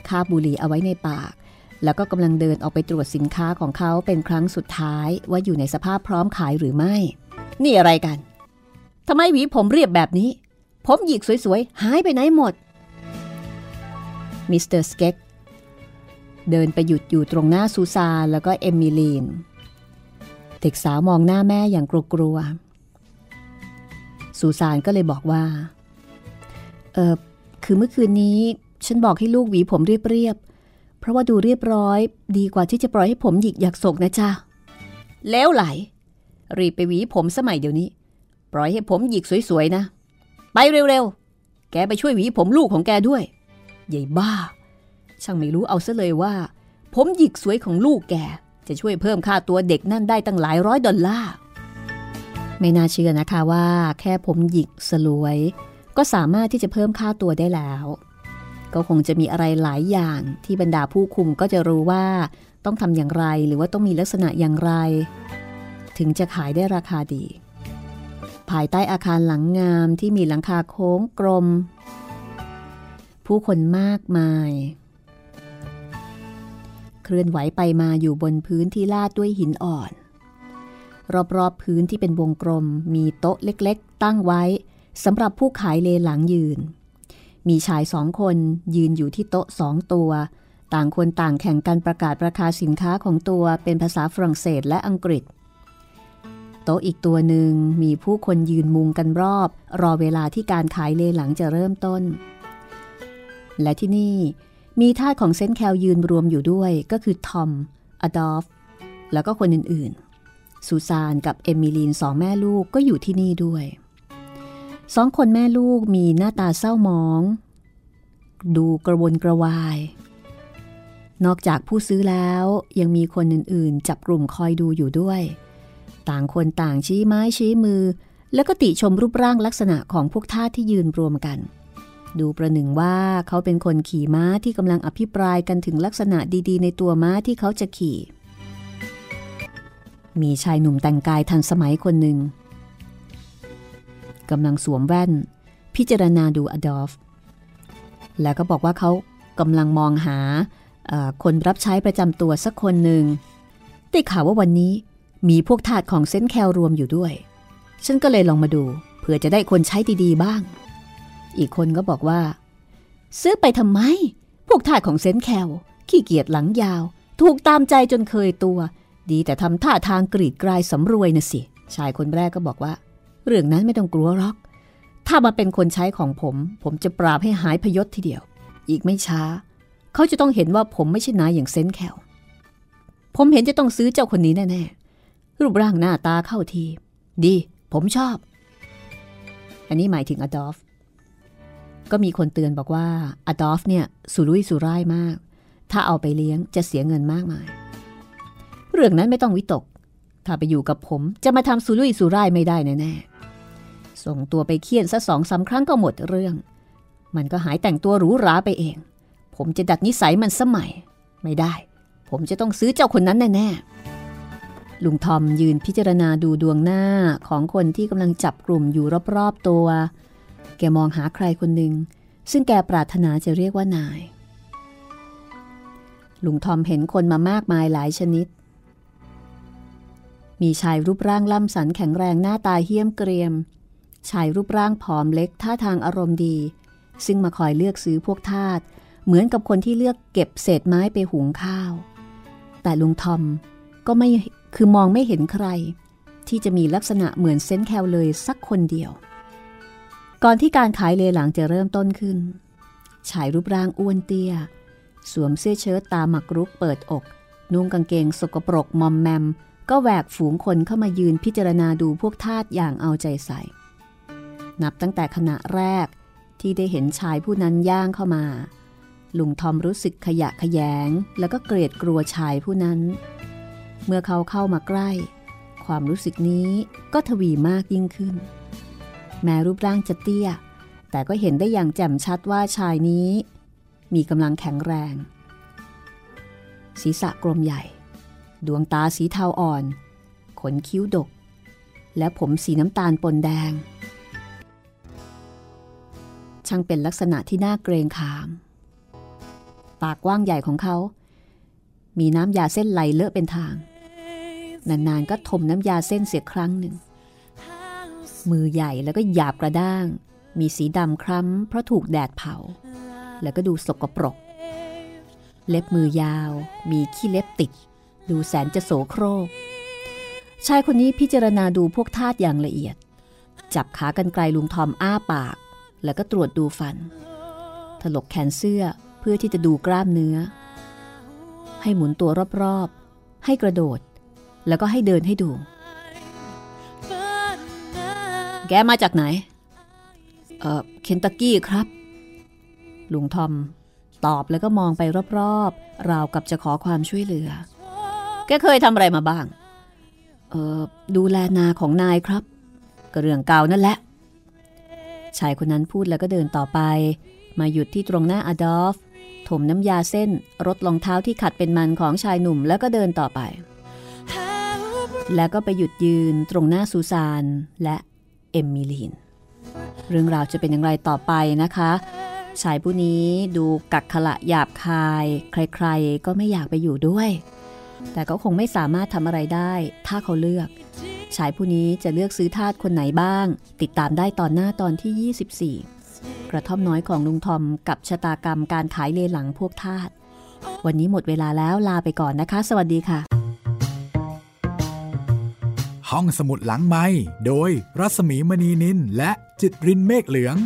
Speaker 2: คาบบุหรี่เอาไว้ในปาก แล้วก็กำลังเดินออกไปตรวจสินค้าของเขาเป็นครั้งสุดท้ายว่าอยู่ในสภาพพร้อมขายหรือไม่ นี่อะไรกันทำไมหวีผมเรียบแบบนี้ ผมหยิกสวยๆ หายไปไหนหมด มิสเตอร์สเก็กเดินไปหยุดอยู่ตรงหน้าซูซานแล้วก็เอมิลีน เด็กสาวมองหน้าแม่อย่างกลัวๆซูซานก็เลยบอกว่า เออคือเมื่อคืนนี้ ฉันบอกให้ลูกหวีผมเรียบๆ เพราะว่าดูเรียบร้อย ดีกว่าที่จะปล่อยให้ผมหยิกหยักศกนะจ๊ะ แล้วไหล รีบไปหวีผมซะใหม่เดี๋ยวนี้ ปล่อยให้ผมหยิกสวยๆนะ ไปเร็วๆ แกไปช่วยหวีผมลูกของแกด้วยใหญ่บ้า ช่างไม่รู้เอาซะเลยว่า ผมหยิกสวยของลูกแก จะช่วยเพิ่มค่าตัวเด็กนั่นได้ตั้งหลายร้อยดอลลาร์ ไม่น่าเชื่อนะคะว่า แค่ผมหยิกสลวย ก็สามารถที่จะเพิ่มค่าตัวได้แล้ว ก็คงจะมีอะไรหลายอย่างที่บรรดาผู้คุมก็จะรู้ว่าต้องทำอย่างไรหรือว่าต้องมีลักษณะอย่างไร ถึงจะขายได้ราคาดี ภายใต้อาคารหลังงามที่มีหลังคาโค้งกลม ผู้คนมากมาย เคลื่อนไหวไปมาอยู่บนพื้นที่ลาดด้วยหินอ่อน รอบๆพื้นที่เป็นวงกลมมีโต๊ะเล็กๆ ตั้งไว้สำหรับผู้ขายเลหลังยืน มีชายสองคนยืนอยู่ที่โต๊ะสองตัว ต่างคนต่างแข่งกันประกาศราคาสินค้าของตัวเป็นภาษาฝรั่งเศสและอังกฤษ โต๊ะอีกตัวหนึ่งมีผู้คนยืนมุงกันรอบ รอเวลาที่การขายเลหลังจะเริ่มต้น และที่นี่มีท่าของเซนแคลยืนรวมอยู่ด้วยก็คือทอม อดอล์ฟแล้วก็คนอื่นๆ ซูซานกับเอมิลีนสองแม่ลูกก็อยู่ที่นี่ด้วย สองคนแม่ลูกมีหน้าตาเศร้าหมอง ดูกระวนกระวาย นอกจากผู้ซื้อแล้วยังมีคนอื่นๆ จับกลุ่มคอยดูอยู่ด้วย ต่างคนต่างชี้ไม้ชี้มือ แล้วก็ติชมรูปร่างลักษณะของพวกทาสที่ยืนรวมกัน ดูประหนึ่งว่าเขาเป็นคนขี่ม้าที่กำลังอภิปรายกันถึงลักษณะดีๆ ในตัวม้าที่เขาจะขี่ มีชายหนุ่มแต่งกายทันสมัยคนหนึ่ง กำลังสวมแว่น พิจารณาดูอดอล์ฟแล้วก็บอกว่าเขากำลังมองหาคนรับใช้ประจำตัวสักคนหนึ่งได้ข่าวว่าวันนี้มีพวกทาสของเซนแคลรวมอยู่ด้วย ฉันก็เลยลองมาดูเผื่อจะได้คนใช้ดีๆบ้าง อีกคนก็บอกว่า ซื้อไปทำไม พวกทาสของเซนแคลขี้เกียจหลังยาว ถูกตามใจจนเคยตัว ดีแต่ทำท่าทางกรีดกลายสำรวยนะสิ ชายคนแรกก็บอกว่า เรื่องนั้นไม่ต้องกลัวหรอก ถ้ามาเป็นคนใช้ของผม ผมจะปราบให้หายพยศทีเดียว อีกไม่ช้า เขาจะต้องเห็นว่าผมไม่ใช่นายอย่างเซนแคลผมเห็นจะต้องซื้อเจ้าคนนี้แน่ๆ รูปร่างหน้าตาเข้าที ดี ผมชอบ อันนี้หมายถึงอดอล์ฟก็มีคนเตือนบอกว่าอดอล์ฟเนี่ยสุรุ่ยสุร่ายมาก ถ้าเอาไปเลี้ยงจะเสียเงินมากมาย เรื่องนั้นไม่ต้องวิตก ถ้าไปอยู่กับผมจะมาทำสุรุ่ยสุร่ายไม่ได้แน่ๆ ส่งตัวไปเคี่ยนสักสองสาครั้งก็หมดเรื่อง มันก็หายแต่งตัวหรูหราไปเอง ผมจะดัดนิสัยมันสมัย ไม่ได้ ผมจะต้องซื้อเจ้าคนนั้นแน่ๆลุงทอมยืนพิจารณาดูดวงหน้าของคนที่กำลังจับกลุ่มอยู่รอบๆตัว แกมองหาใครคนหนึ่งซึ่งแกปรารถนาจะเรียกว่านาย ลุงทอมเห็นคนมามากมายหลายชนิด มีชายรูปร่างล่ำสันแข็งแรงหน้าตาเหี้ยมเกรียม ชายรูปร่างผอมเล็กท่าทางอารมณ์ดี ซึ่งมาคอยเลือกซื้อพวกทาสเหมือนกับคนที่เลือกเก็บเศษไม้ไปหุงข้าว แต่ลุงทอมก็ไม่คือมองไม่เห็นใคร ที่จะมีลักษณะเหมือนเซนแคลเลยสักคนเดียว ก่อนที่การขายเลหลังจะเริ่มต้นขึ้น ชายรูปร่างอ้วนเตี้ย สวมเสื้อเชิ้ตตาหมักรุกเปิดอก นุ่งกางเกงสกปรกมอมแมม ก็แหวกฝูงคนเข้ามายืนพิจารณาดูพวกทาสอย่างเอาใจใส่ นับตั้งแต่ขณะแรกที่ได้เห็นชายผู้นั้นย่างเข้ามา ลุงทอมรู้สึกขยะขยง แล้วก็เกลียดกลัวชายผู้นั้น เมื่อเขาเข้ามาใกล้ ความรู้สึกนี้ก็ทวีมากยิ่งขึ้น แม้รูปร่างจะเตี้ย แต่ก็เห็นได้อย่างแจ่มชัดว่าชายนี้ มีกำลังแข็งแรง ศีรษะกลมใหญ่ ดวงตาสีเทาอ่อน ขนคิ้วดก และผมสีน้ำตาลปนแดง ช่างเป็นลักษณะที่น่าเกรงขาม ปากกว้างใหญ่ของเขา มีน้ำยาเส้นไหลเลอะเป็นทาง นานๆก็ถมน้ำยาเส้นเสียครั้งหนึ่ง มือใหญ่แล้วก็หยาบกระด้าง มีสีดำคล้ำเพราะถูกแดดเผา แล้วก็ดูสกปรก เล็บมือยาว มีขี้เล็บติด ดูแสนจะโสโครก ชายคนนี้พิจารณาดูพวกทาสอย่างละเอียดจับขากันไกลลุงทอมอ้าปาก แล้วก็ตรวจดูฟัน ถลกแขนเสื้อเพื่อที่จะดูกล้ามเนื้อ ให้หมุนตัวรอบๆ ให้กระโดด แล้วก็ให้เดินให้ดู แกมาจากไหน เออเคนตักกี้ครับ ลุงทอม ตอบแล้วก็มองไปรอบๆ ราวกับจะขอความช่วยเหลือ แกเคยทำอะไรมาบ้าง เออดูแลนาของนายครับก็เรื่องเก่านั่นแหละ ชายคนนั้นพูดแล้วก็เดินต่อไป มาหยุดที่ตรงหน้าอดอล์ฟถมน้ำยาเส้นรถรองเท้าที่ขัดเป็นมันของชายหนุ่มแล้วก็เดินต่อไป แล้วก็ไปหยุดยืนตรงหน้าซูซานและเอมมิลีน เรื่องราวจะเป็นอย่างไรต่อไปนะคะ ชายผู้นี้ดูกักขละหยาบคาย ใครๆ ก็ไม่อยากไปอยู่ด้วย แต่ก็คงไม่สามารถทำอะไรได้ ถ้าเขาเลือก ชายผู้นี้จะเลือกซื้อทาสคนไหนบ้าง ติดตามได้ตอนหน้าตอนที่ 24 กระท่อมน้อยของลุงทอมกับชะตากรรมการขายเลหลังพวกทาสวันนี้หมดเวลาแล้วลาไปก่อนนะคะ สวัสดีค่ะ
Speaker 1: ห้องสมุดหลังไม้โดยรัศมีมณีนินและจิตรินเมฆเหลือง